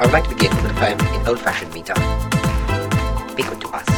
I would like to begin with a poem in old-fashioned meter. Be good to us,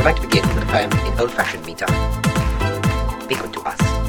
I would like to begin with a poem in old-fashioned meter. Be good to us,